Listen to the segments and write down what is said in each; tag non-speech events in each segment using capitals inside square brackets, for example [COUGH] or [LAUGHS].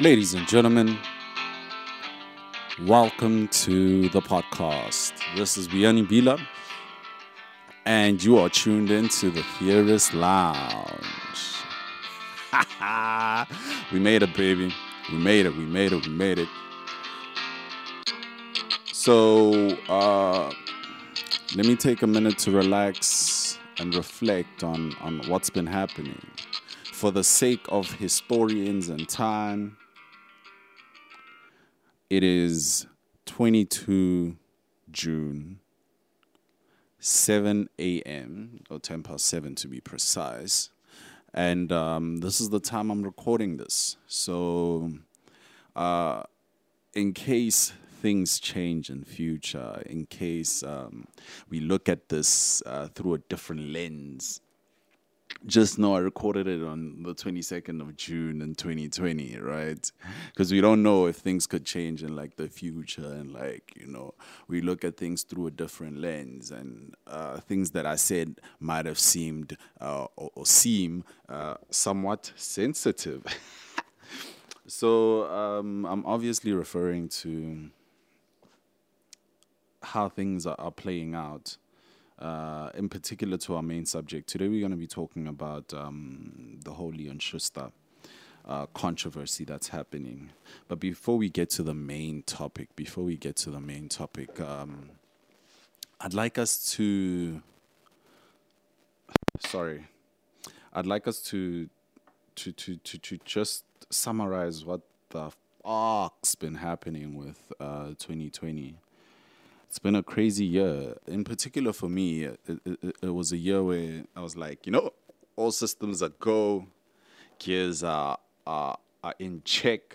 Ladies and gentlemen, welcome to the podcast. This is Vuyani Bila, and you are tuned into the Theorist Lounge. [LAUGHS] we made it, baby. We made it, we made it, we made it. So, uh, let me take a minute to relax and reflect on, on what's been happening. For the sake of historians and time, it is 22 June, 7 a.m., or 10 past 7 to be precise. And um, this is the time I'm recording this. So, uh, in case things change in future, in case um, we look at this uh, through a different lens, just know I recorded it on the 22nd of June in 2020, right? Because we don't know if things could change in like the future, and like you know, we look at things through a different lens, and uh, things that I said might have seemed uh, or, or, seem uh, somewhat sensitive. [LAUGHS] so um, I'm obviously referring to how things are, are playing out uh, in particular to our main subject. Today we're going to be talking about um, the whole Leon Schuster uh, controversy that's happening. But before we get to the main topic, before we get to the main topic, um, I'd like us to. Sorry, I'd like us to to to to, to just summarize what the fuck's been happening with uh, 2020 it's been a crazy year. In particular for me, it, it, it, was a year where I was like, you know, all systems are go, gears are are, are in check,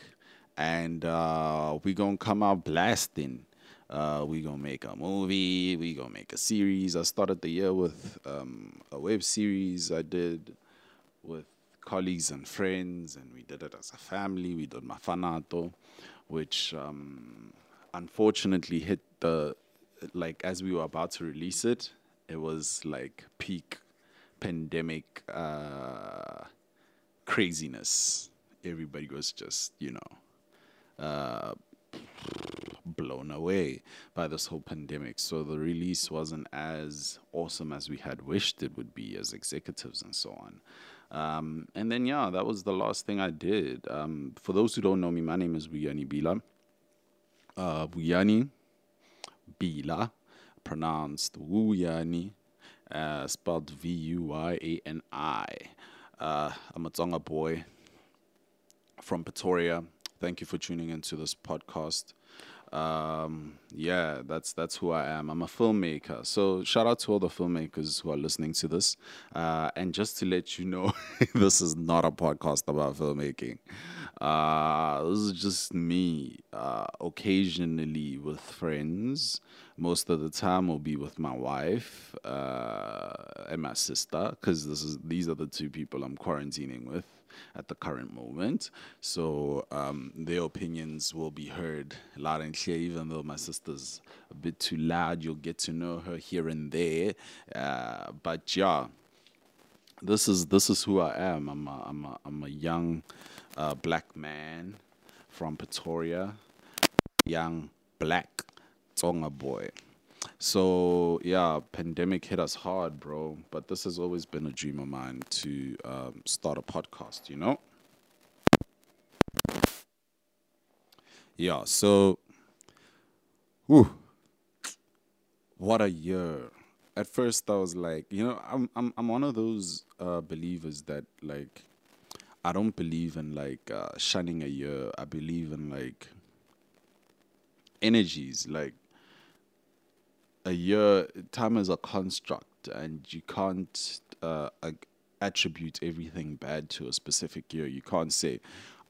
and uh, we gonna come out blasting. Uh, we gonna make a movie. We gonna make a series. I started the year with um, a web series I did with colleagues and friends, and we did it as a family. We did Mafanato, which um, unfortunately hit the like as we were about to release it, it was like peak pandemic uh, craziness. Everybody was just, you know, uh, blown away by this whole pandemic. So the release wasn't as awesome as we had wished it would be as executives and so on. Um, and then, yeah, that was the last thing I did. Um, for those who don't know me, my name is Vuyani Bila. Uh, Vuyani Bila, pronounced Wuyani, uh, spelled V U Y A N I. Uh, I'm a Tonga boy from Pretoria. Thank you for tuning into this podcast. Um, yeah, that's that's who I am. I'm a filmmaker. So shout out to all the filmmakers who are listening to this. Uh, and just to let you know, [LAUGHS] this is not a podcast about filmmaking. Uh, this is just me. Uh, occasionally with friends. Most of the time, will be with my wife uh, and my sister, because this is these are the two people I'm quarantining with at the current moment. So um, their opinions will be heard loud and clear, even though my sister's a bit too loud. You'll get to know her here and there. Uh, but yeah, this is this is who I am. I'm a, I'm a, I'm a young uh, black man from Pretoria, young black Tonga boy. So yeah, pandemic hit us hard, bro. But this has always been a dream of mine to um, start a podcast. You know. Yeah. So, whew, what a year. At first, I was like, you know, I'm I'm I'm one of those uh, believers that like, I don't believe in like uh, shunning a year. I believe in like energies, like a year time is a construct and you can't uh, attribute everything bad to a specific year. You can't say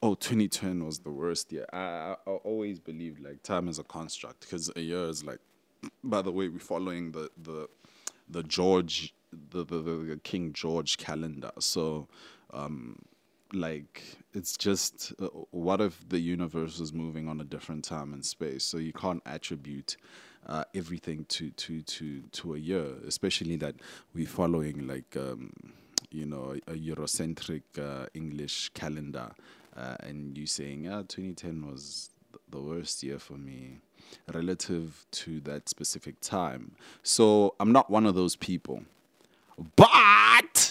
oh 2010 was the worst year. I, I, I always believe like time is a construct because a year is like by the way we're following the the the george the, the, the king george calendar. So um like it's just uh, what if the universe is moving on a different time and space? So you can't attribute uh, everything to to to to a year, especially that we're following like um, you know a Eurocentric uh, English calendar. uh, and you saying, "Yeah, 2010 was th- the worst year for me." Relative to that specific time. So I'm not one of those people. But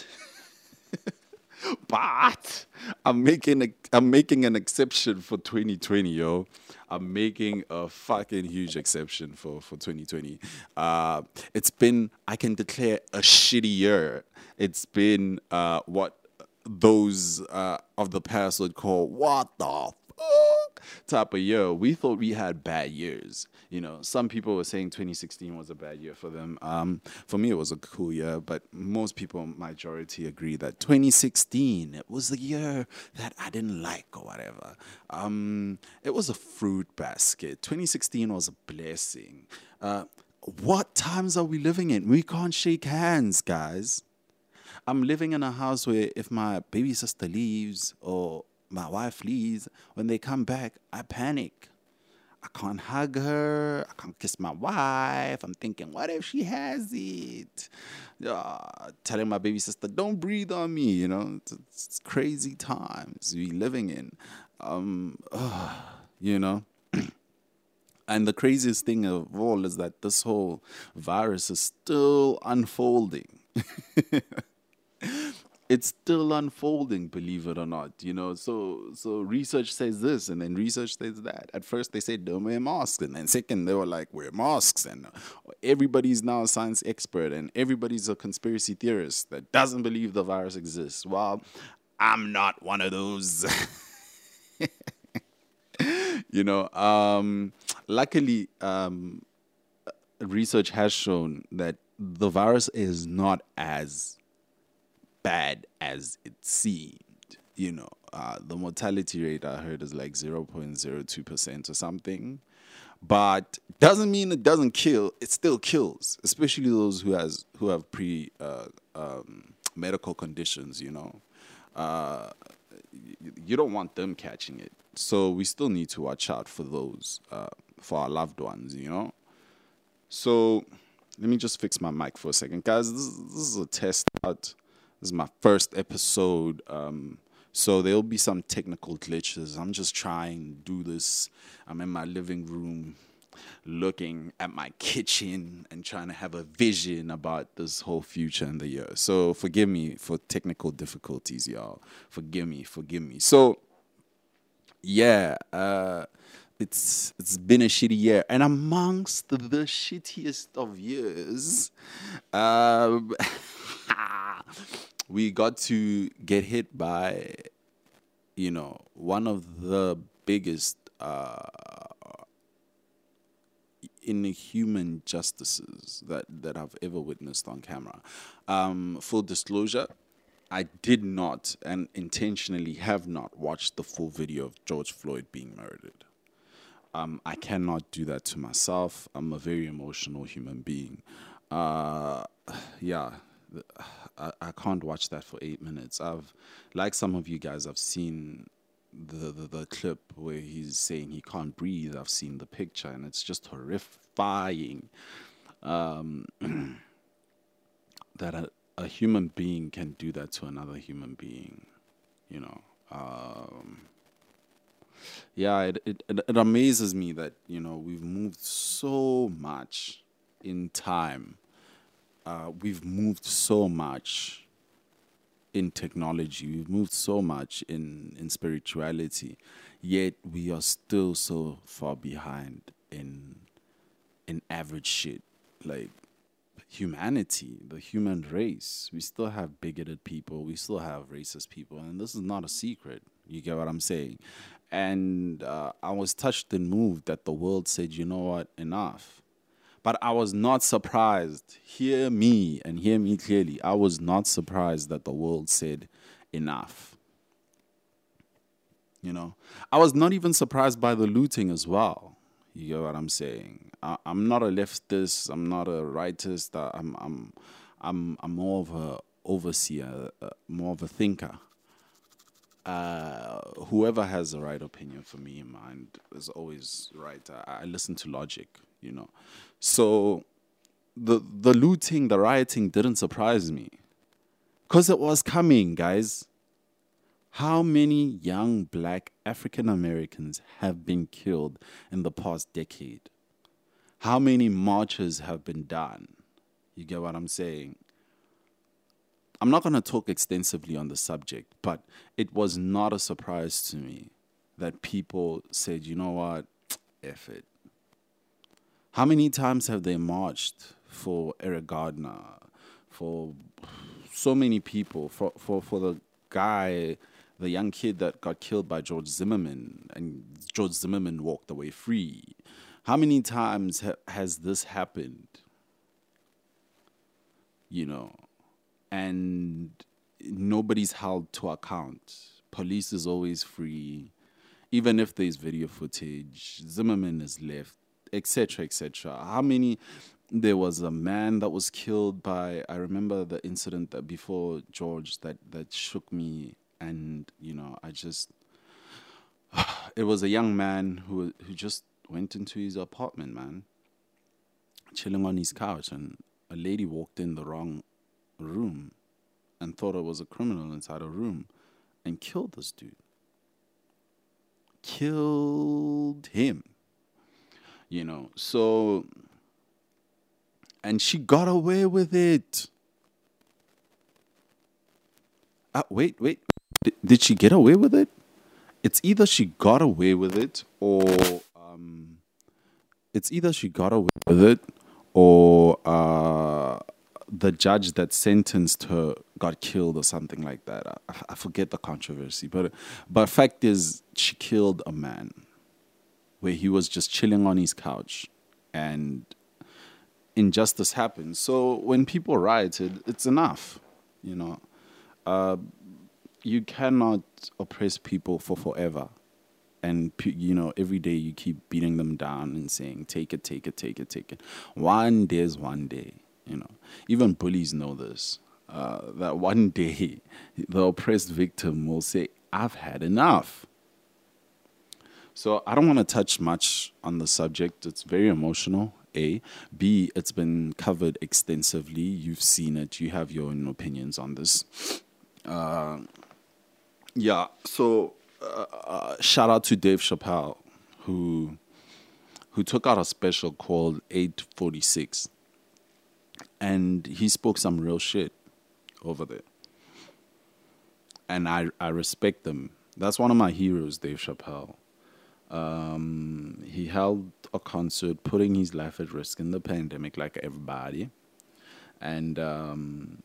but I'm making a, I'm making an exception for 2020, yo. I'm making a fucking huge exception for for 2020. Uh, it's been I can declare a shitty year. It's been uh, what those uh, of the past would call what the fuck type of year. We thought we had bad years. You know, some people were saying 2016 was a bad year for them. Um, for me, it was a cool year, but most people, majority, agree that 2016 it was the year that I didn't like or whatever. Um, it was a fruit basket. 2016 was a blessing. Uh, what times are we living in? We can't shake hands, guys. I'm living in a house where if my baby sister leaves or my wife leaves, when they come back, I panic. I can't hug her. I can't kiss my wife. I'm thinking, what if she has it? Uh, telling my baby sister, don't breathe on me. You know, it's, it's crazy times we're living in. Um, uh, [SIGHS] you know. [CLEARS THROAT] and the craziest thing of all is that this whole virus is still unfolding. [LAUGHS] it's still unfolding believe it or not you know? So so research says this and then research says that. At first they said don't wear masks and then second they were like wear masks and everybody's now a science expert and everybody's a conspiracy theorist that doesn't believe the virus exists. Well i'm not one of those. [LAUGHS] You know um luckily um research has shown that the virus is not as bad as it seemed. You know, uh, the mortality rate I heard is like 0.02% or something. But doesn't mean it doesn't kill. It still kills, especially those who has who have pre uh, um, medical conditions. You know, uh, you don't want them catching it. So we still need to watch out for those uh, for our loved ones. You know. So let me just fix my mic for a second, guys. This, this is a test out this is my first episode. Um, so there'll be some technical glitches. I'm just trying to do this. I'm in my living room looking at my kitchen and trying to have a vision about this whole future in the year. So forgive me for technical difficulties, y'all. Forgive me, forgive me. So yeah, uh, it's it's been a shitty year, and amongst the shittiest of years, um, [LAUGHS] we got to get hit by, you know, one of the biggest uh, inhuman justices that, that I've ever witnessed on camera. Um, full disclosure, I did not and intentionally have not watched the full video of George Floyd being murdered. Um, I cannot do that to myself. I'm a very emotional human being. Uh, yeah, I, I can't watch that for eight minutes. I've, like some of you guys, I've seen the, the, the clip where he's saying he can't breathe. I've seen the picture, and it's just horrifying um, [CLEARS THROAT] that a, a human being can do that to another human being. You know. Um, yeah, it, it it amazes me that you know we've moved so much in time uh, we've moved so much in technology, we've moved so much in, in spirituality, yet we are still so far behind in in average shit. Like humanity, the human race. We still have bigoted people, we still have racist people, and this is not a secret. You get what I'm saying? And uh, I was touched and moved that the world said, you know what, enough but I was not surprised. Hear me and hear me clearly. I was not surprised that the world said enough. You know, I was not even surprised by the looting as well. You get what I'm saying? I, am not a leftist. I'm not a rightist. I'm I'm I'm I'm more of a overseer, uh, more of a thinker. Uh, whoever has the right opinion for me in mind is always right. I, I listen to logic, you know. So the the looting, the rioting didn't surprise me. Cause it was coming, guys. How many young black African Americans have been killed in the past decade? How many marches have been done? You get what I'm saying? I'm not going to talk extensively on the subject, but it was not a surprise to me that people said, you know what, F it. How many times have they marched for Eric Garner, for so many people, for, for, for the guy the young kid that got killed by George Zimmerman and George Zimmerman walked away free. How many times ha- has this happened? You know, and nobody's held to account. Police is always free, even if there's video footage. Zimmerman is left, etc., etc. How many? There was a man that was killed by. I remember the incident that before George that that shook me and you know I just [SIGHS] it was a young man who who just went into his apartment, man, chilling on his couch, and a lady walked in the wrong room and thought it was a criminal inside a room and killed this dude. Killed him. You know, so and she got away with it. Uh, wait, wait, did she get away with it? It's either she got away with it or um, it's either she got away with it or uh, the judge that sentenced her got killed or something like that. I, I forget the controversy, but but fact is she killed a man where he was just chilling on his couch. And injustice happened. So when people rioted, it's enough, you know. Uh, you cannot oppress people for forever. And you know every day you keep beating them down and saying take it take it take it take it. One day is one day you know. Even bullies know this uh, that one [LAUGHS] day the oppressed victim will say i've had enough so i don't want to touch much on the subject it's very emotional a b it's been covered extensively you've seen it you have your own opinions on this uh, yeah. So uh, uh, shout out to Dave Chappelle, who who took out a special called 846, and he spoke some real shit over there. And I I respect them. That's one of my heroes, Dave Chappelle. Um, he held a concert, putting his life at risk in the pandemic, like everybody. And um,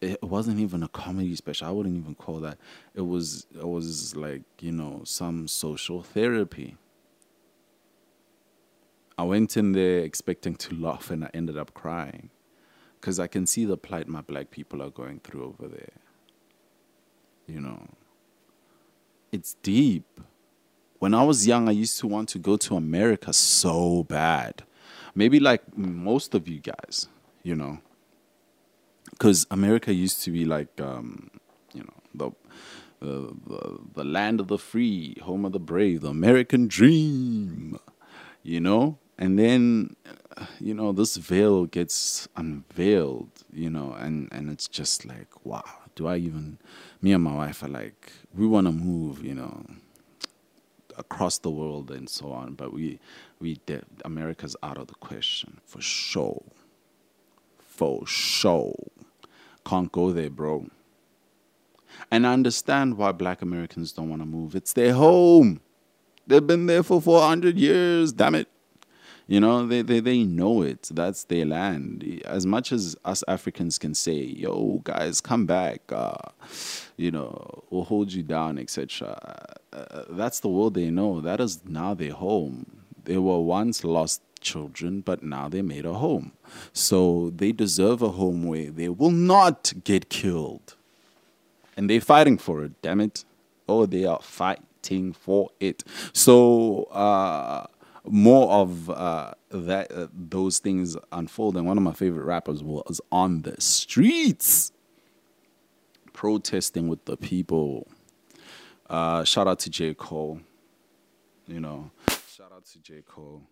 it wasn't even a comedy special. I wouldn't even call that. It was it was like you know some social therapy. I went in there expecting to laugh, and I ended up crying, because I can see the plight my black people are going through over there. You know, it's deep. When I was young, I used to want to go to America so bad. Maybe like most of you guys, you know because America used to be like, um, you know, the, the, the the land of the free, home of the brave, the American dream, you know. And then, you know, this veil gets unveiled, you know, and and it's just like, wow, do I even? Me and my wife are like, we want to move, you know, across the world and so on, but we we America's out of the question for sure, for sure can't go there, bro. And I understand why black Americans don't want to move. It's their home. They've been there for 400 years, damn it. You know, they, they, they know it. That's their land. As much as us Africans can say, yo, guys, come back, uh, you know, we'll hold you down, etc. Uh, that's the world they know. That is now their home. They were once lost children, but now they made a home. So they deserve a home where they will not get killed. And they're fighting for it, damn it. Oh, they are fighting for it. So, uh, more of uh, that uh, those things unfold. And one of my favorite rappers was on the streets protesting with the people. Uh, shout out to J. Cole. You know, shout out to J. Cole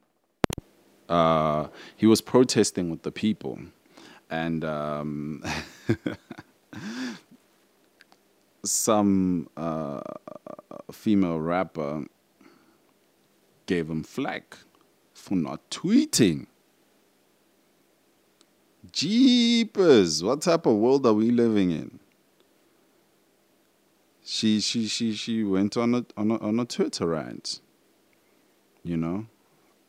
uh, he was protesting with the people, and um, [LAUGHS] some uh, female rapper gave him flack for not tweeting. Jeepers, what type of world are we living in? She she she she went on a on a, on a Twitter rant. You know,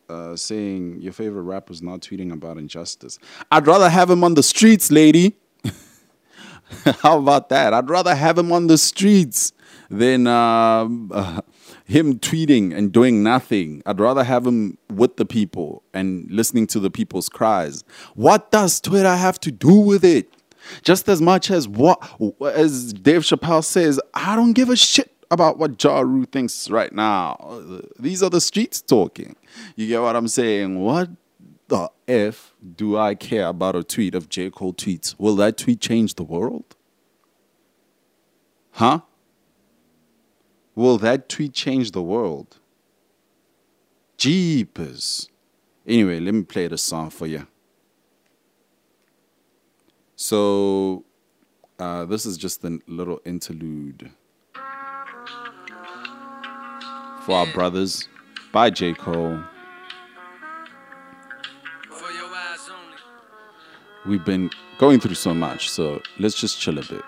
uh, saying your favorite rapper's not tweeting about injustice. I'd rather have him on the streets, lady. [LAUGHS] How about that? I'd rather have him on the streets than um, uh, [LAUGHS] him tweeting and doing nothing. I'd rather have him with the people and listening to the people's cries. What does Twitter have to do with it? Just as much as what, as Dave Chappelle says, I don't give a shit about what Ja Rule thinks right now. These are the streets talking. You get what I'm saying? What the F do I care about a tweet of J. Cole tweets? Will that tweet change the world? Huh? Will that tweet change the world? Jeepers. Anyway, let me play the song for you. So, uh, this is just a little interlude for our brothers by J. Cole. We've been going through so much, so let's just chill a bit.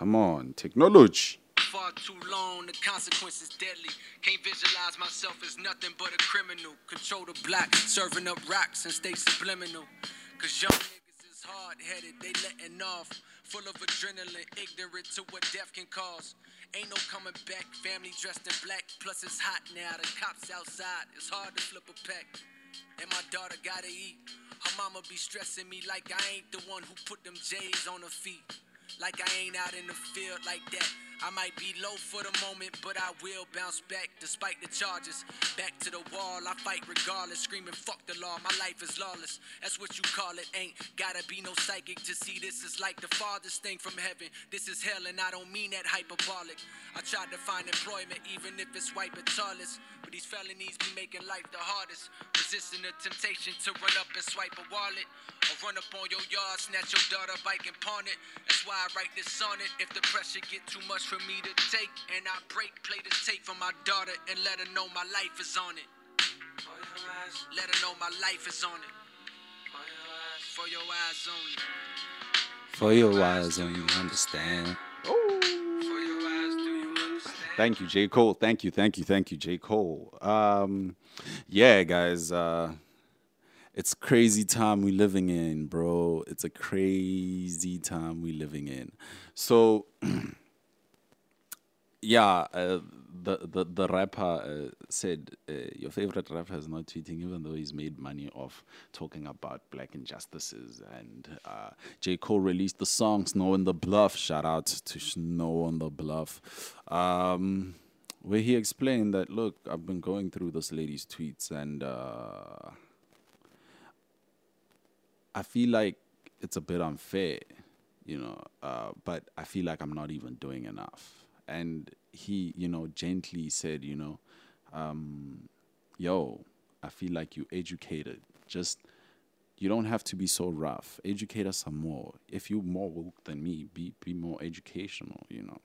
Come on, technology. Far too long, the consequences deadly. Can't visualize myself as nothing but a criminal. Control the serving up and stay subliminal. Cause young niggas is hard headed, they letting off. Full of adrenaline, ignorant to what death can cause. Ain't no coming back, family dressed in black. Plus, it's hot now, the cops outside. It's hard to flip a. And my daughter gotta eat. Her mama be stressing me like I ain't the one who put them J's on her feet. Like I ain't out in the field like that. I might be low for the moment, but I will bounce back despite the charges. Back to the wall, I fight regardless. Screaming, fuck the law, my life is lawless. That's what you call it. Ain't gotta be no psychic to see this is like the farthest thing from heaven. This is hell, and I don't mean that hyperbolic. I tried to find employment, even if it's white but tallest. But these felonies be making life the hardest. Resisting the temptation to run up and swipe a wallet. Or run up on your yard, snatch your daughter bike and pawn it. That's why I write this on it. If the pressure get too much for me to take, and I break, play the tape for my daughter and let her know my life is on it. Let her know my life is on it. For your eyes only. For your eyes only, understand. For your eyes, do you understand? Thank you, J. Cole. Thank you, thank you, thank you, J. Cole. Um, yeah, guys, uh, it's crazy time we living in, bro. It's a crazy time we living in. So, [CLEARS THROAT] yeah, uh, the, the the rapper uh, said uh, your favorite rapper is not tweeting, even though he's made money off talking about black injustices. And uh, J Cole released the song "Snow on the Bluff." Shout out to Snow on the Bluff, um, where he explained that look, I've been going through this lady's tweets, and uh, I feel like it's a bit unfair, you know, uh, but I feel like I'm not even doing enough. And he, you know, gently said, you know, um, yo, I feel like you educated. Just, you don't have to be so rough. Educate us some more. If you're more woke than me, be, be more educational, you know.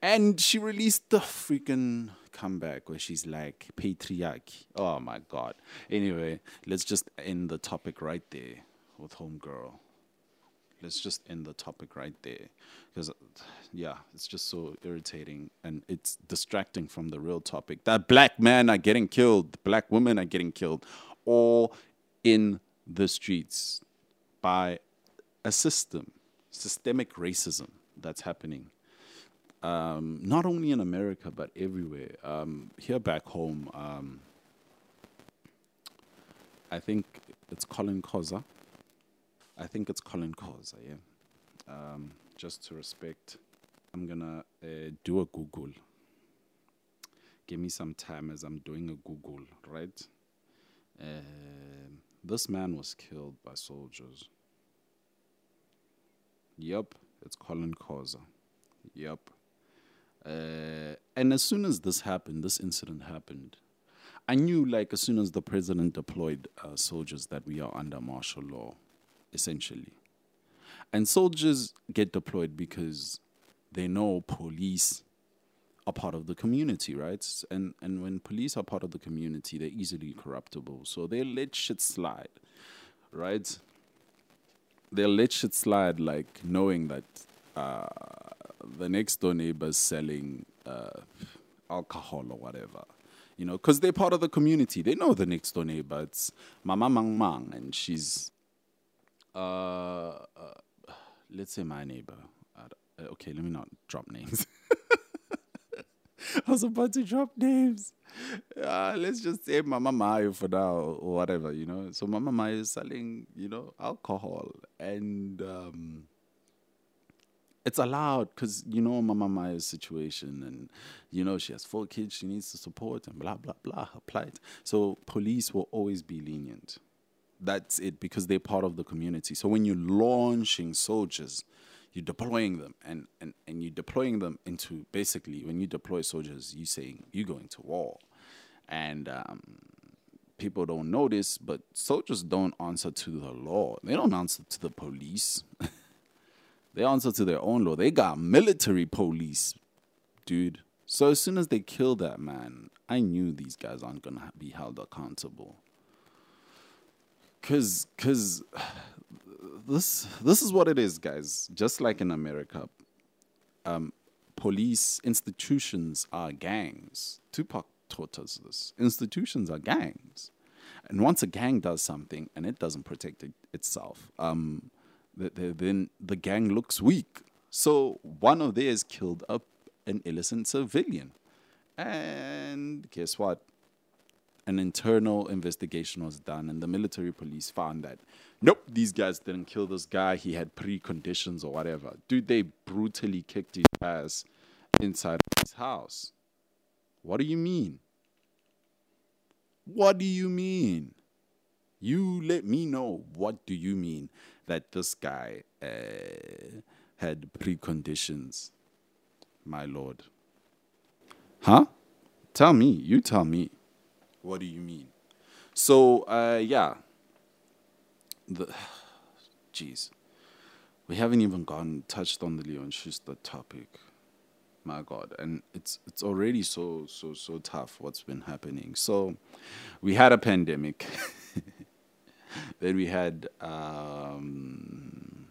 And she released the freaking comeback where she's like, patriarchy. Oh my God. Anyway, let's just end the topic right there with Homegirl. Let's just end the topic right there. Because, yeah, it's just so irritating and it's distracting from the real topic that black men are getting killed, black women are getting killed, all in the streets by a system, systemic racism that's happening. Um, not only in America, but everywhere. Um, here back home, um, I think it's Colin Khoza. I think it's Colin Khoza, yeah. Um, just to respect, I'm gonna uh, do a Google. Give me some time as I'm doing a Google, right? Um this man was killed by soldiers. Yep, it's Colin Khoza. Yep. Uh, and as soon as this happened, this incident happened, I knew, like, as soon as the president deployed uh, soldiers, that we are under martial law, essentially. And soldiers get deployed because they know police are part of the community, right? And and when police are part of the community, they're easily corruptible. So they let shit slide, right? They'll let shit slide, like knowing that uh, the next door neighbor's selling uh, alcohol or whatever. You know, because they're part of the community. They know the next door neighbor. It's Mama Mang Mang, and she's, uh, uh, let's say my neighbor. Uh, okay, let me not drop names. [LAUGHS] I was about to drop names. Uh, let's just say Mama Mayo for now or whatever, you know. So Mama Mayo is selling, you know, alcohol and um, it's allowed because you know Mama Maya's situation and you know she has four kids she needs to support and blah blah blah applied. So police will always be lenient. That's it because they're part of the community. So when you're launching soldiers, you're deploying them and, and, and you're deploying them into basically when you deploy soldiers, you're saying you're going to war. And um, people don't notice, but soldiers don't answer to the law. They don't answer to the police. [LAUGHS] they answer to their own law. They got military police, dude. So as soon as they kill that man, I knew these guys aren't gonna be held accountable. Cause, cause this this is what it is, guys. Just like in America, um, police institutions are gangs. Tupac taught us this. Institutions are gangs, and once a gang does something and it doesn't protect it itself, um, the, the, then the gang looks weak. So one of theirs killed up an innocent civilian, and guess what? An internal investigation was done, and the military police found that nope, these guys didn't kill this guy. He had preconditions or whatever. Dude, they brutally kicked his ass inside his house. What do you mean? What do you mean? You let me know. What do you mean that this guy uh, had preconditions, my lord? Huh? Tell me. You tell me. What do you mean? So, uh, yeah. The [SIGHS] jeez. We haven't even gone touched on the leon schuster topic. My god. And it's it's already so so so tough what's been happening. So we had a pandemic. [LAUGHS] Then we had um,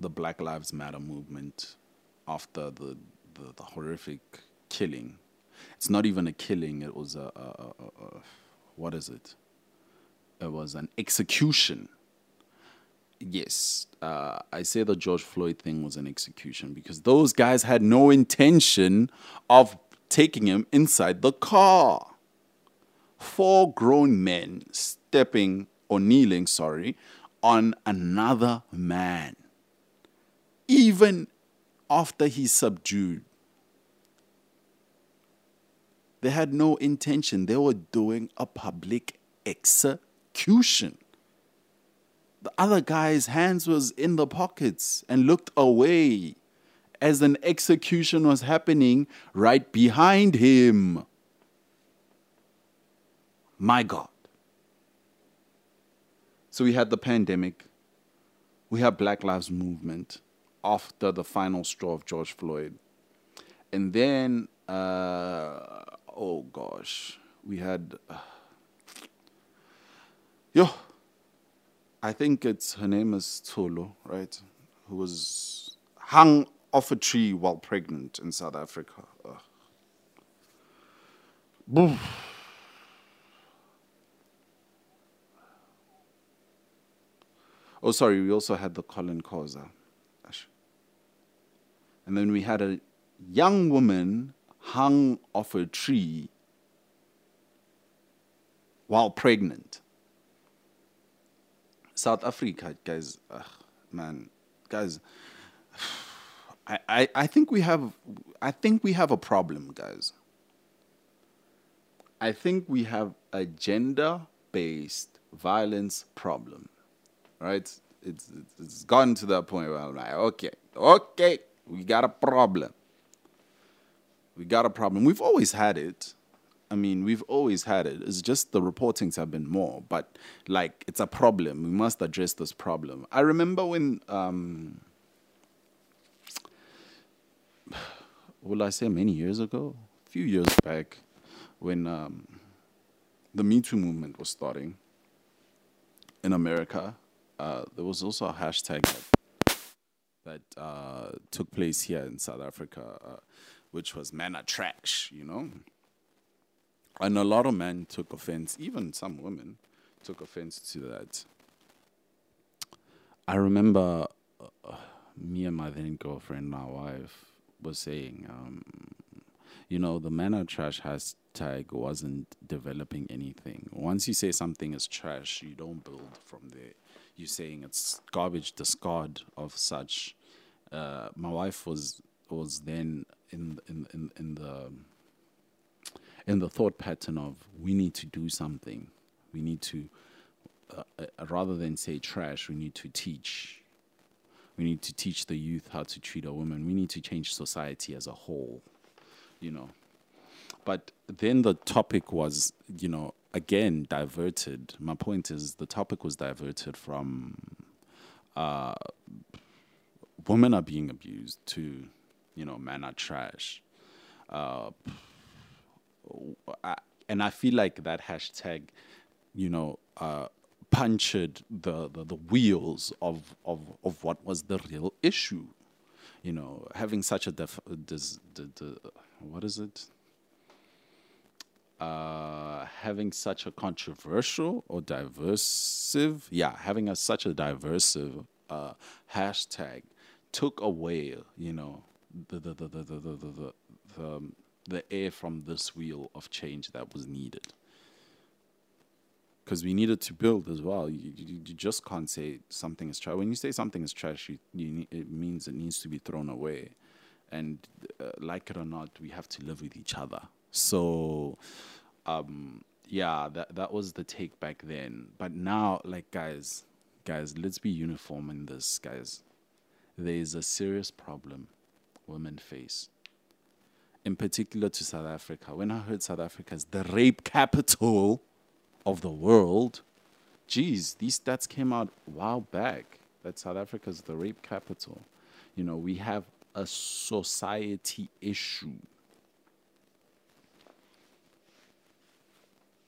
the black lives matter movement after the, the, the horrific killing it's not even a killing it was a, a, a, a what is it it was an execution. Yes, uh, I say the George Floyd thing was an execution because those guys had no intention of taking him inside the car. Four grown men stepping or kneeling, sorry, on another man. Even after he's subdued. They had no intention. They were doing a public execution. The other guy's hands was in the pockets and looked away as an execution was happening right behind him. My God. So we had the pandemic. We had Black Lives Movement after the final straw of George Floyd. And then, uh, oh gosh, we had. Uh, Yo, I think it's her name is Tolo, right? Who was hung off a tree while pregnant in South Africa. Oh, sorry, we also had the Colin Khoza. And then we had a young woman hung off a tree while pregnant. South Africa, guys, ugh, man, guys, [SIGHS] I, I, I think we have, I think we have a problem, guys. I think we have a gender-based violence problem, right? It's it's gotten to that point where I'm like, okay, okay, we got a problem. We got a problem. We've always had it. I mean, we've always had it. It's just the reportings have been more, but like it's a problem. We must address this problem. I remember when, um, [SIGHS] will I say many years ago? A few years back, when um, the Me Too movement was starting in America, uh, there was also a hashtag that, that uh, took place here in South Africa, uh, which was "Men are trash," you know. And a lot of men took offense, even some women took offense to that. I remember uh, me and my then girlfriend, my wife, was saying, um, you know, the men are trash hashtag wasn't developing anything. Once you say something is trash, you don't build from there. You're saying it's garbage, discard of such. Uh, my wife was was then in in in, in the in the thought pattern of we need to do something. We need to, uh, uh, rather than say trash, we need to teach. We need to teach the youth how to treat a woman. We need to change society as a whole, you know. But then the topic was, you know, again diverted. My point is the topic was diverted from uh, women are being abused to, you know, men are trash. Uh, and I feel like that hashtag, you know, uh, punctured the, the, the wheels of, of, of what was the real issue. You know, having such a def- dis, d- d- what is it? Uh, having such a controversial or diversive, yeah, having a, such a diversive uh, hashtag took away, you know, the the the the the the, the, the, um, the air from this wheel of change that was needed. Because we needed to build as well. You, you, you, just can't say something is trash. When you say something is trash, you, you, it means it needs to be thrown away. And uh, like it or not, we have to live with each other. So, um, yeah, that that was the take back then. But now, like guys, guys, let's be uniform in this, guys. There is a serious problem women face in particular to South Africa. When I heard South Africa is the rape capital of the world, geez, these stats came out a while back that South Africa is the rape capital. You know, we have a society issue.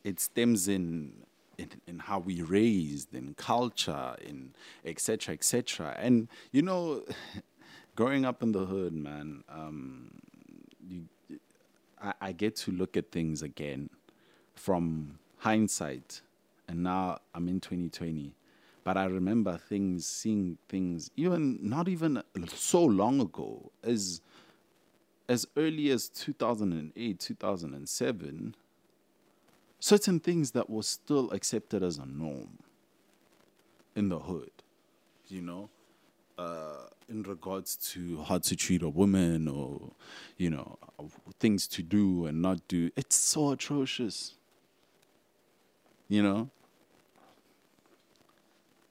It stems in in, in how we raised, in culture, in etc. etc. And you know, growing up in the hood, man, um, you, I, I get to look at things again from hindsight, and now I'm in 2020. But I remember things, seeing things, even not even so long ago, as as early as 2008, 2007, certain things that were still accepted as a norm in the hood, you know. Uh, in regards to how to treat a woman or, you know, things to do and not do. It's so atrocious. You know?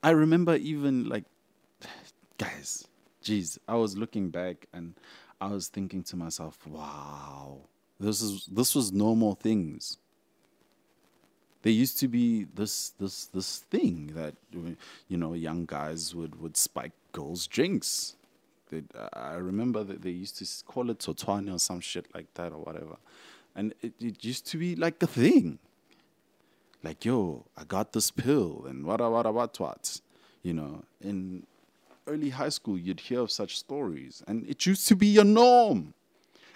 I remember even like, [SIGHS] guys, geez, I was looking back and I was thinking to myself, wow, this is this was normal things there used to be this this this thing that you know young guys would would spike girls' drinks. They'd, I remember that they used to call it totwane or some shit like that or whatever, and it, it used to be like a thing. Like yo, I got this pill and what what what what, you know. In early high school, you'd hear of such stories, and it used to be your norm.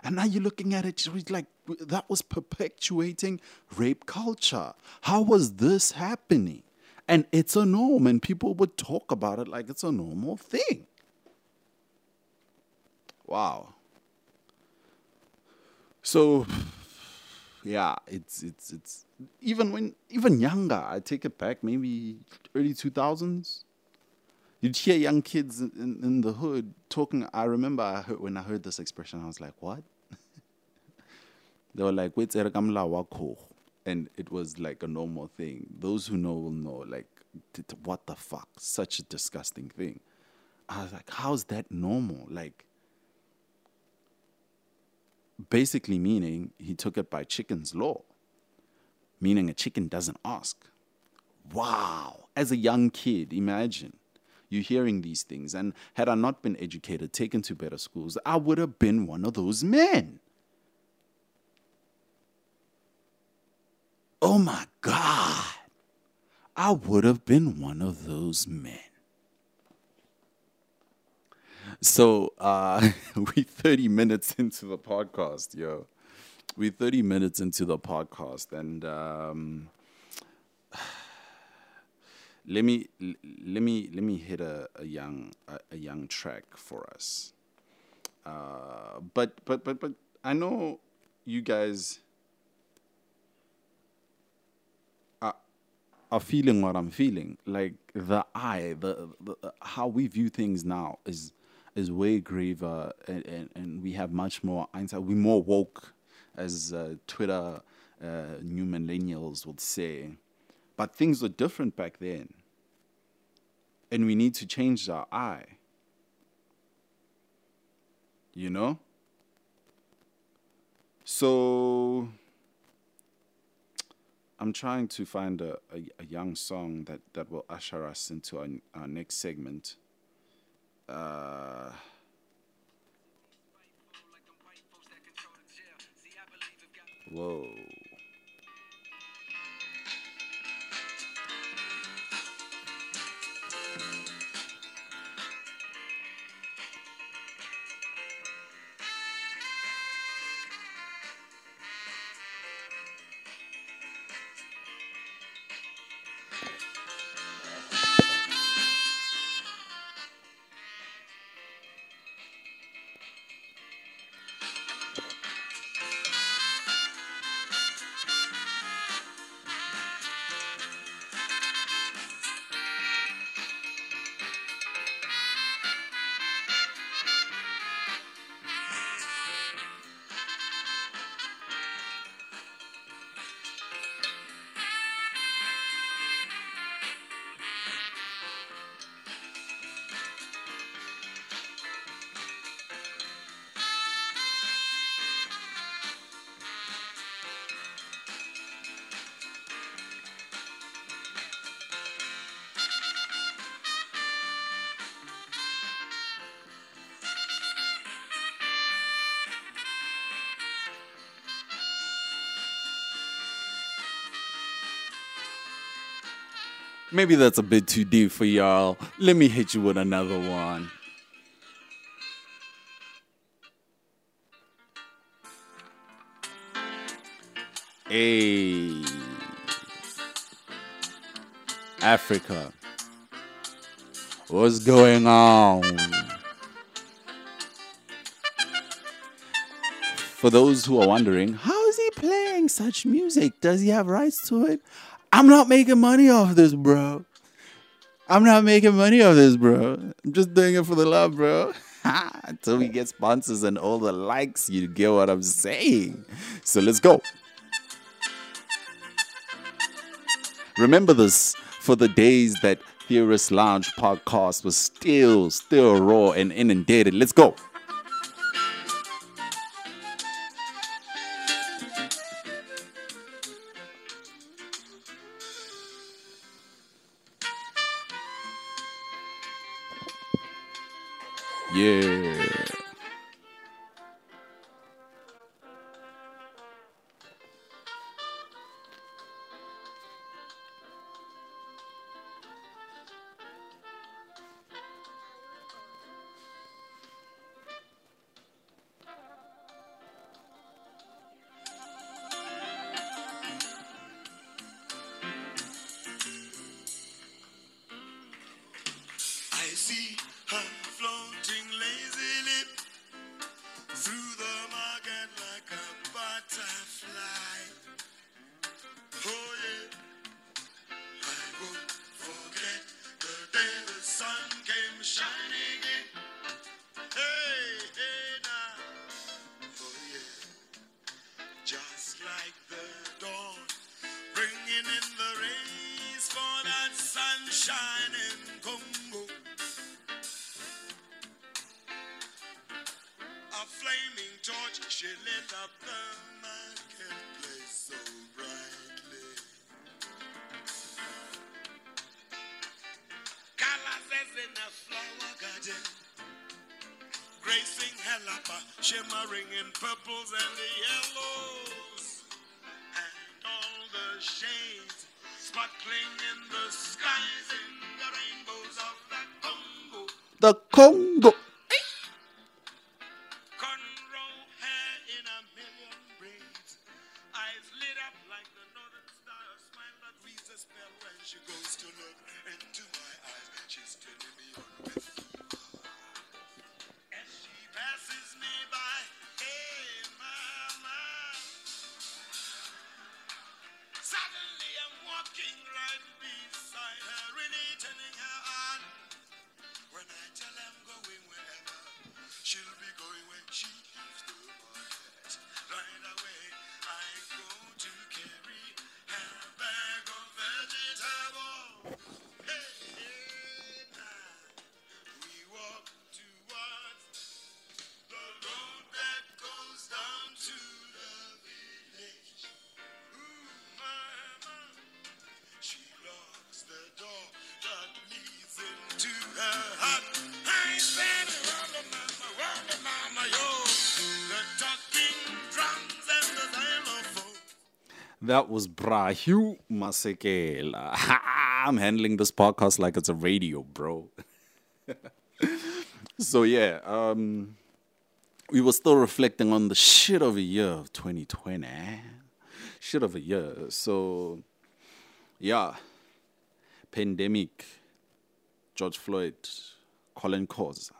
And now you're looking at it, it's like that was perpetuating rape culture. How was this happening? And it's a norm, and people would talk about it like it's a normal thing. Wow. So, yeah, it's it's it's even when even younger. I take it back, maybe early two thousands you'd hear young kids in, in, the hood talking. I remember I heard, when I heard this expression, I was like, what? [LAUGHS] they were like, wait, and it was like a normal thing. Those who know will know, like, what the fuck? Such a disgusting thing. I was like, how's that normal? Like, basically meaning he took it by chicken's law. meaning a chicken doesn't ask. Wow. As a young kid, imagine you hearing these things. And had I not been educated, taken to better schools, I would have been one of those men. Oh my God. I would have been one of those men. So uh, [LAUGHS] we 30 minutes into the podcast, yo. We 30 minutes into the podcast, and um, [SIGHS] let me let me let me hit a, a young a, a young track for us. Uh, but but but but I know you guys are feeling what I'm feeling. Like the eye, the, the how we view things now is is way graver, and, and, and we have much more insight. We're more woke, as uh, Twitter uh, new millennials would say. But things were different back then. And we need to change our eye. You know? So I'm trying to find a, a, a, young song that, that will usher us into our, our next segment. Uh, whoa. Maybe that's a bit too deep for y'all. Let me hit you with another one. Hey. Africa. What's going on? For those who are wondering, how is he playing such music? Does he have rights to it? I'm not making money off this, bro. I'm not making money off this, bro. I'm just doing it for the love, bro. [LAUGHS] Until we get sponsors and all the likes, you get what I'm saying. So let's go. Remember this for the days that Theorist Lounge podcast was still, still raw and inundated. Let's go. Dead. Gracing Helapa, shimmering in purples and the yellows. And all the shades sparkling in the skies in the rainbows of the Congo. The Congo. That was Bra Hugh Masekela. I'm handling this podcast like it's a radio, bro. [LAUGHS] so yeah, um, we were still reflecting on the shit of a year of 2020. Shit of a year. So yeah, pandemic, George Floyd, Colin Khoza.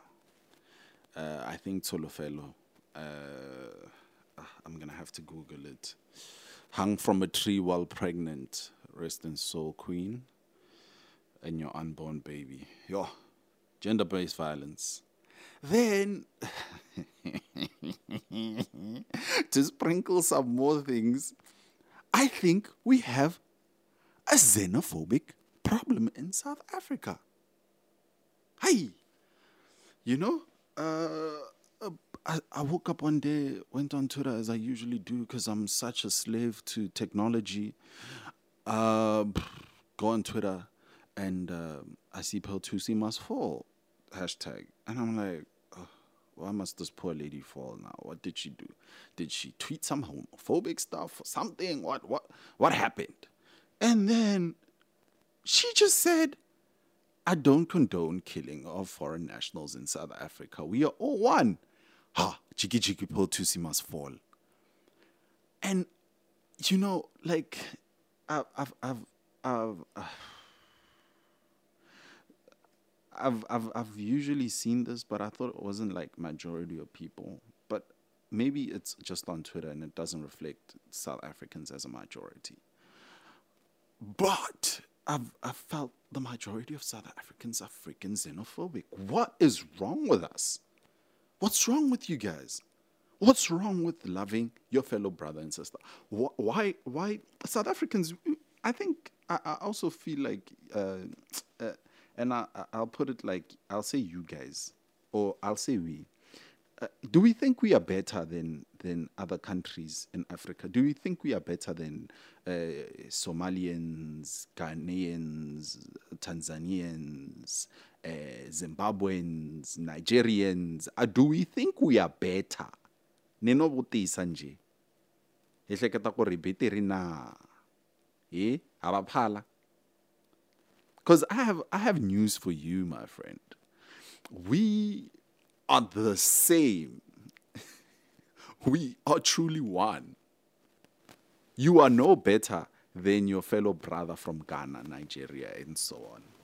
Uh, I think Tolofelo. Uh, I'm gonna have to Google it. Hung from a tree while pregnant. Rest in soul, Queen. And your unborn baby. Yo, gender based violence. Then, [LAUGHS] to sprinkle some more things, I think we have a xenophobic problem in South Africa. Hey, you know, uh, I, I woke up one day, went on Twitter as I usually do because I'm such a slave to technology. Uh, go on Twitter and um I see Pearl Thusi must fall hashtag. And I'm like, oh, why must this poor lady fall now? What did she do? Did she tweet some homophobic stuff or something? What, what, what happened? And then she just said, I don't condone killing of foreign nationals in South Africa. We are all one. Ha, Jiki Jiki Tusi must fall. And you know, like I've I've I've I've, [SIGHS] I've I've I've usually seen this, but I thought it wasn't like majority of people. But maybe it's just on Twitter and it doesn't reflect South Africans as a majority. But I've, I've felt the majority of South Africans are freaking xenophobic. What is wrong with us? What's wrong with you guys? What's wrong with loving your fellow brother and sister? Wh- Why, why, South Africans, I think, I, I also feel like, uh, uh, and I- I'll put it like, I'll say you guys, or I'll say we. Uh, do we think we are better than than other countries in Africa? Do we think we are better than uh, Somalians, Ghanaians, Tanzanians, uh, Zimbabweans, Nigerians? Uh, do we think we are better? Ni no vutisa nje. Hi hleketa ku ri betere na? Eh? Ha va phala? Because I have I have news for you, my friend. We are the same. [LAUGHS] we are truly one. You are no better than your fellow brother from Ghana, Nigeria, and so on.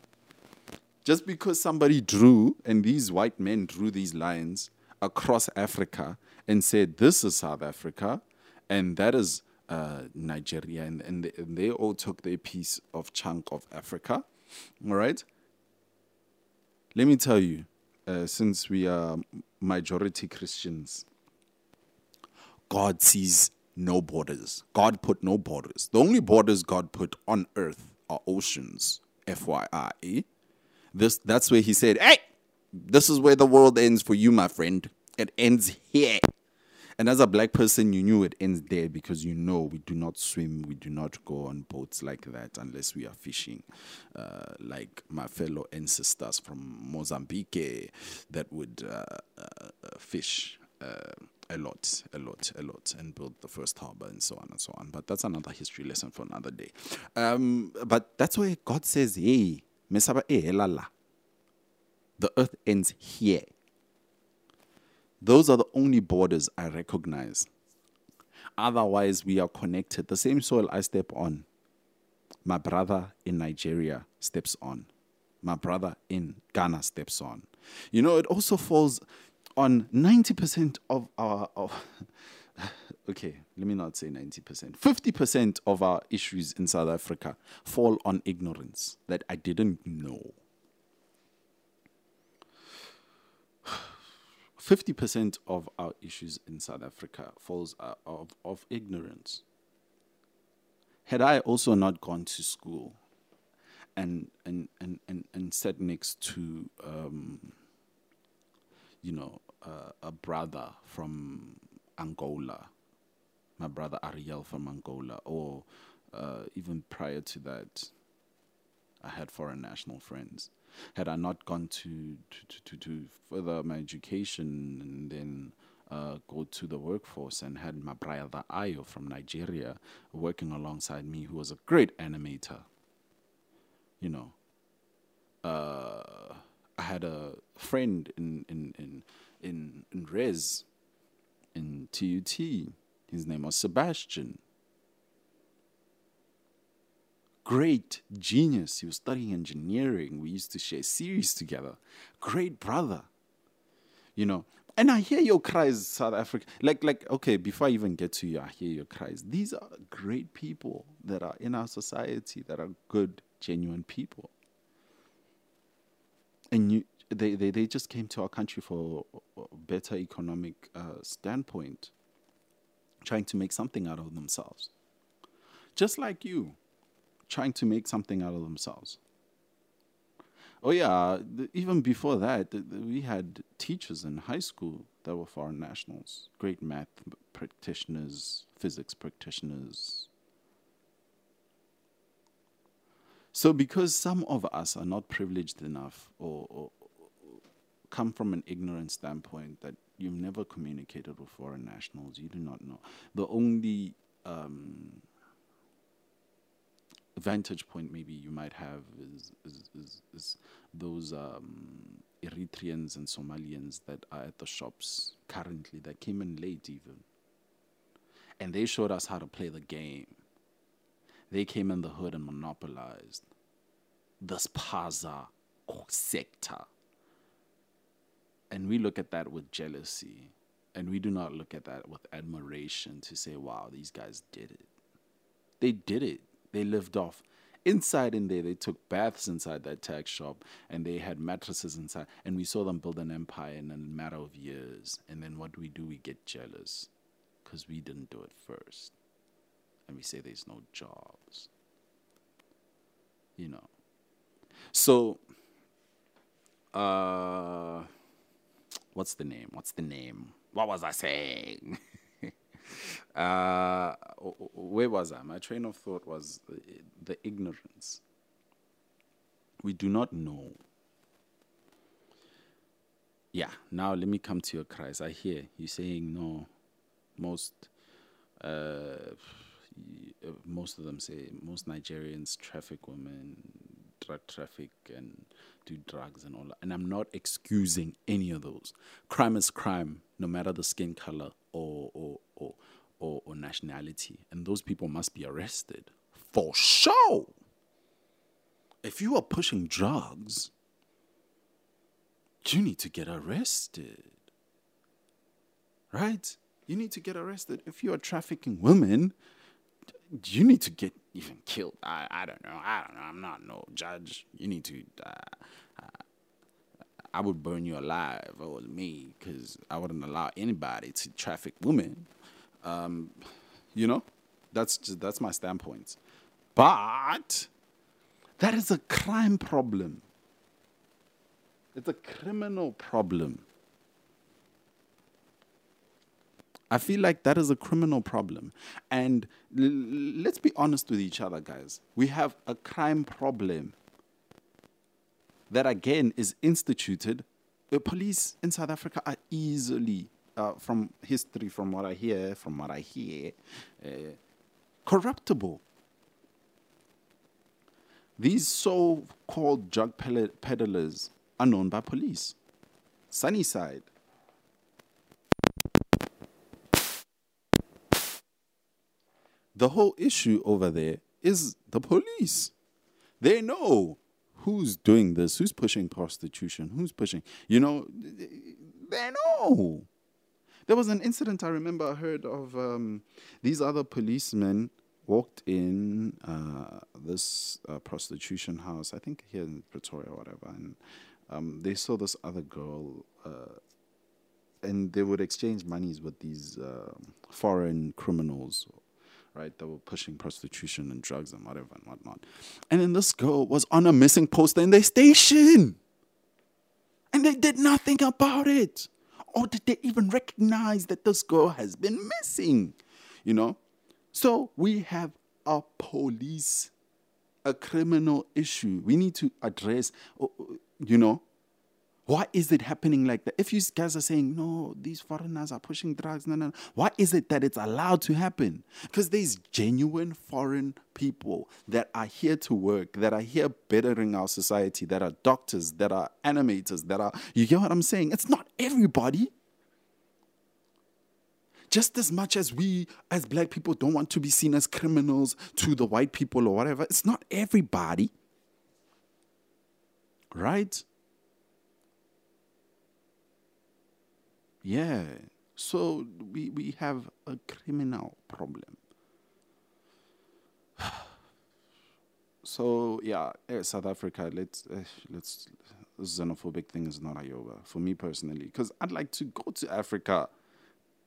Just because somebody drew, and these white men drew these lines across Africa and said, This is South Africa, and that is uh, Nigeria, and, and, they, and they all took their piece of chunk of Africa. All right? Let me tell you, uh, since we are majority Christians, God sees no borders. God put no borders. The only borders God put on earth are oceans. FYI. This that's where he said, Hey, this is where the world ends for you, my friend. It ends here. And as a black person, you knew it ends there because you know we do not swim, we do not go on boats like that unless we are fishing. Uh, like my fellow ancestors from Mozambique that would uh, uh, fish uh, a lot, a lot, a lot, and build the first harbor and so on and so on. But that's another history lesson for another day. Um, but that's where God says, hey, mesaba e helala. The earth ends here. Those are the only borders I recognize. Otherwise, we are connected. The same soil I step on, my brother in Nigeria steps on. My brother in Ghana steps on. You know, it also falls on 90% of our. Of, [LAUGHS] [LAUGHS] okay, let me not say 90%. 50% of our issues in South Africa fall on ignorance that I didn't know. [SIGHS] 50% of our issues in South Africa falls out of, of ignorance. Had I also not gone to school and, and, and, and, and sat next to, um, you know, uh, a brother from Angola, my brother Ariel from Angola, or uh, even prior to that, I had foreign national friends. Had I not gone to to, to, to further my education and then uh, go to the workforce and had my brother Ayo from Nigeria working alongside me, who was a great animator. You know, uh, I had a friend in in in in, in Res in TUT. His name was Sebastian great genius. He was studying engineering. We used to share series together. Great brother. You know, and I hear your cries, South Africa. Like, like, okay, before I even get to you, I hear your cries. These are great people that are in our society that are good, genuine people. And you, they, they, they just came to our country for a better economic uh, standpoint, trying to make something out of themselves. Just like you trying to make something out of themselves. Oh yeah, even before that, th- th- we had teachers in high school that were foreign nationals, great math practitioners, physics practitioners. So, because some of us are not privileged enough or, or come from an ignorant standpoint that you've never communicated with foreign nationals, you do not know. The only um, vantage point maybe you might have is, is, is, is those um, Eritreans and Somalians that are at the shops currently that came in late even. And they showed us how to play the game. They came in the hood and monopolized this plaza or sector. And we look at that with jealousy. And we do not look at that with admiration to say, wow, these guys did it. They did it they lived off. Inside in there, they took baths inside that tax shop and they had mattresses inside. And we saw them build an empire in a matter of years. And then what do we do? We get jealous because we didn't do it first. And we say there's no jobs. You know. So, uh, what's the name? What's the name? What was I saying? [LAUGHS] Uh, where was I? My train of thought was the, ignorance. We do not know. Yeah, now let me come to your cries. I hear you saying no. Most, uh, most of them say most Nigerians traffic women, drug traffic, and do drugs and all that. And I'm not excusing any of those. Crime is crime, no matter the skin color or or or or, or nationality, and those people must be arrested for sure. If you are pushing drugs, you need to get arrested. Right? You need to get arrested. If you are trafficking women, you need to get even killed. I, I don't know. I don't know. I'm not no judge. You need to. Uh, I would burn you alive if it was me because I wouldn't allow anybody to traffic women. Um, you know, that's just, that's my standpoint. But that is a crime problem. It's a criminal problem. I feel like that is a criminal problem. And l- let's be honest with each other, guys. We have a crime problem that, again, is instituted. The police in South Africa are easily, uh, from history, from what I hear, from what I hear, uh, corruptible. These so called drug peddlers are known by police. Sunnyside. The whole issue over there is the police. They know who's doing this, who's pushing prostitution, who's pushing, you know, they know. There was an incident I remember I heard of um, these other policemen walked in uh, this uh, prostitution house, I think here in Pretoria or whatever, and um, they saw this other girl, uh, and they would exchange monies with these uh, foreign criminals, right? That were pushing prostitution and drugs and whatever and whatnot. And then this girl was on a missing poster in their station, and they did nothing about it. Or did they even recognize that this girl has been missing? You know? So we have a police, a criminal issue. We need to address, uh, uh, you know, why is it happening like that? If you guys are saying, no, these foreigners are pushing drugs, no, no, no. why is it that it's allowed to happen? Because there's genuine foreign people that are here to work, that are here bettering our society, that are doctors, that are animators, that are, you get what I'm saying? It's not everybody just as much as we as black people don't want to be seen as criminals to the white people or whatever, it's not everybody. Right? Yeah. So we, we have a criminal problem. [SIGHS] So yeah, eh, South Africa. Let's eh, let's. Xenophobic thing is not a yoga for me personally, because I'd like to go to Africa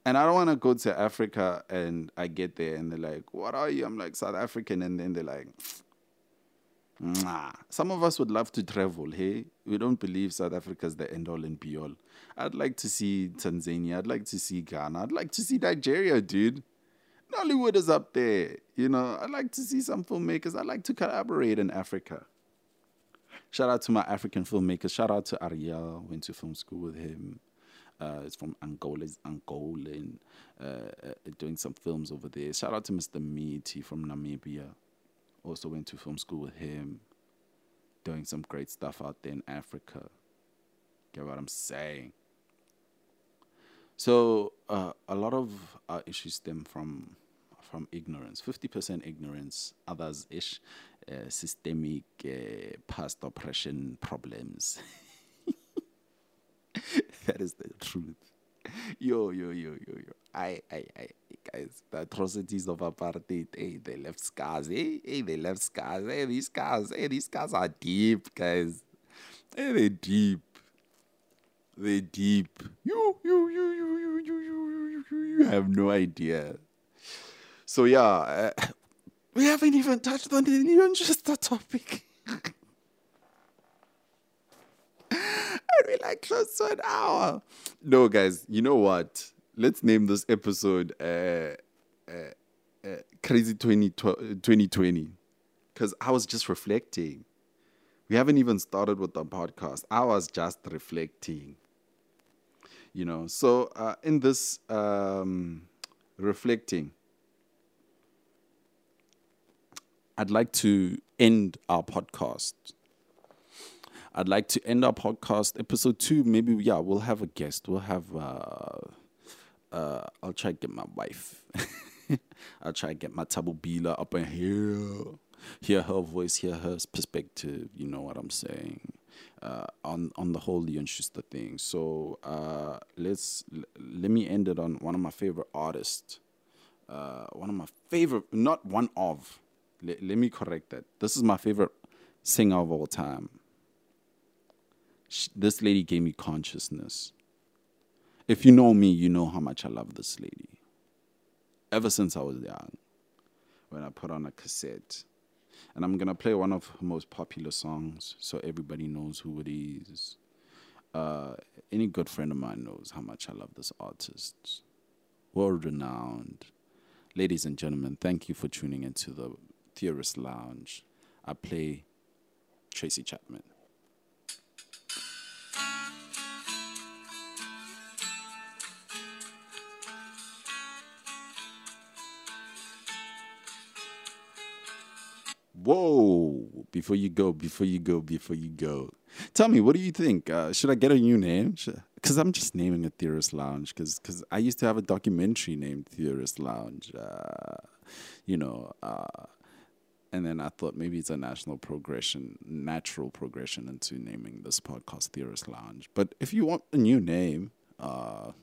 and I don't want to go to Africa and I get there and they're like, "What are you?" I'm like South African, and then they're like. Some of us would love to travel. Hey, we don't believe South Africa is the end all and be all. I'd like to see Tanzania. I'd like to see Ghana. I'd like to see Nigeria, dude. Nollywood is up there. You know, I'd like to see some filmmakers. I'd like to collaborate in Africa. Shout out to my African filmmakers. Shout out to Ariel. Went to film school with him. Uh, it's from Angola. He's Angolan, uh, uh, doing some films over there. Shout out to Mr. Meaty from Namibia. Also went to film school with him, doing some great stuff out there in Africa. Get what I'm saying? So uh, a lot of our issues stem from from ignorance. Fifty percent ignorance. Others ish uh, systemic uh, past oppression problems. [LAUGHS] that is the truth. [LAUGHS] Yo, yo, yo, yo, yo. I, I, I, guys, the atrocities of apartheid, hey, they left scars, hey, hey, they left scars, hey, these scars, hey, these scars are deep, guys. Hey, they're deep. They're deep. You, you, you, you, you, you, you, you, you, have no idea. So, yeah, uh, [COUGHS] we haven't even touched on even just the topic. We're like close to an hour. No, guys, you know what? Let's name this episode uh, uh, uh, Crazy 20, 2020. Because I was just reflecting. We haven't even started with the podcast. I was just reflecting. You know, so uh, in this um, reflecting, I'd like to end our podcast. I'd like to end our podcast episode two. Maybe yeah, we'll have a guest. We'll have. Uh, uh, I'll try to get my wife. [LAUGHS] I'll try to get my Tabu Bila up in here, hear her voice, hear her perspective. You know what I'm saying uh, on on the whole Leon Schuster thing. So uh, let's l- let me end it on one of my favorite artists. Uh, one of my favorite, not one of. Le- let me correct that. This is my favorite singer of all time. This lady gave me consciousness. If you know me, you know how much I love this lady. Ever since I was young, when I put on a cassette. And I'm going to play one of her most popular songs so everybody knows who it is. Uh, any good friend of mine knows how much I love this artist. world renowned. Ladies and gentlemen, thank you for tuning into the Theorist Lounge. I play Tracy Chapman. Whoa! Before you go, before you go, before you go, tell me, what do you think? Uh, should I get a new name? Because I'm just naming a Theorist Lounge. Because I used to have a documentary named Theorist Lounge. Uh, you know, uh, and then I thought maybe it's a national progression, natural progression into naming this podcast Theorist Lounge. But if you want a new name, uh,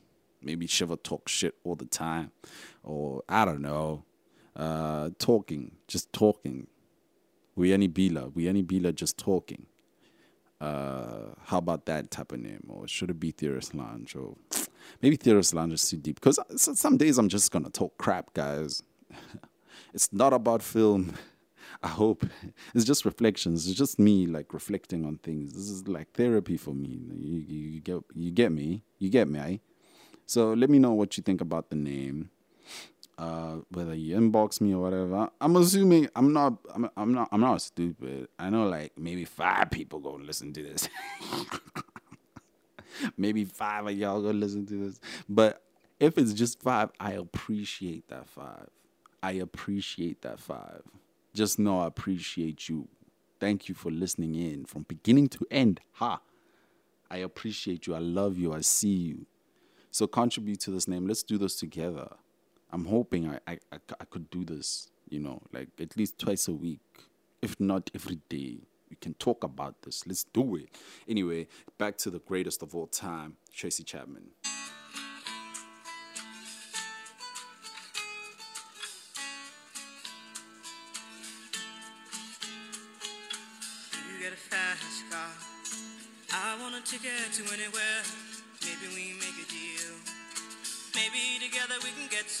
maybe Shiva talk shit all the time, or I don't know, uh, talking, just talking. We any Bila, we any Bila just talking. Uh, how about that type of name, or should it be Theorist Lounge, or [SNIFFS] maybe Theorist Lounge is too deep? Because some days I'm just gonna talk crap, guys. [LAUGHS] it's not about film. [LAUGHS] I hope [LAUGHS] it's just reflections. It's just me like reflecting on things. This is like therapy for me. You, you, you get you get me. You get me. Eh? So let me know what you think about the name uh, whether you inbox me or whatever. I'm assuming I'm not. I'm, I'm not. I'm not stupid. I know like maybe five people go and listen to this. [LAUGHS] maybe five of y'all go listen to this. But if it's just five, I appreciate that five. I appreciate that five. Just know I appreciate you. Thank you for listening in from beginning to end. Ha. I appreciate you. I love you. I see you. So contribute to this name. Let's do this together. I'm hoping I, I, I, I could do this, you know, like at least twice a week, if not every day. We can talk about this. Let's do it. Anyway, back to the greatest of all time, Tracy Chapman. You a fast car. I want a ticket to anywhere.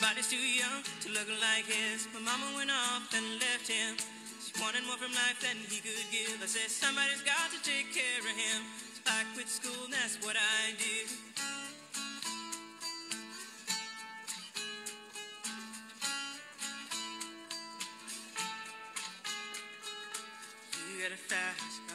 Body's too young to look like his. My mama went off and left him. She wanted more from life than he could give. I said, somebody's got to take care of him. So I quit school and that's what I did. You got a fast.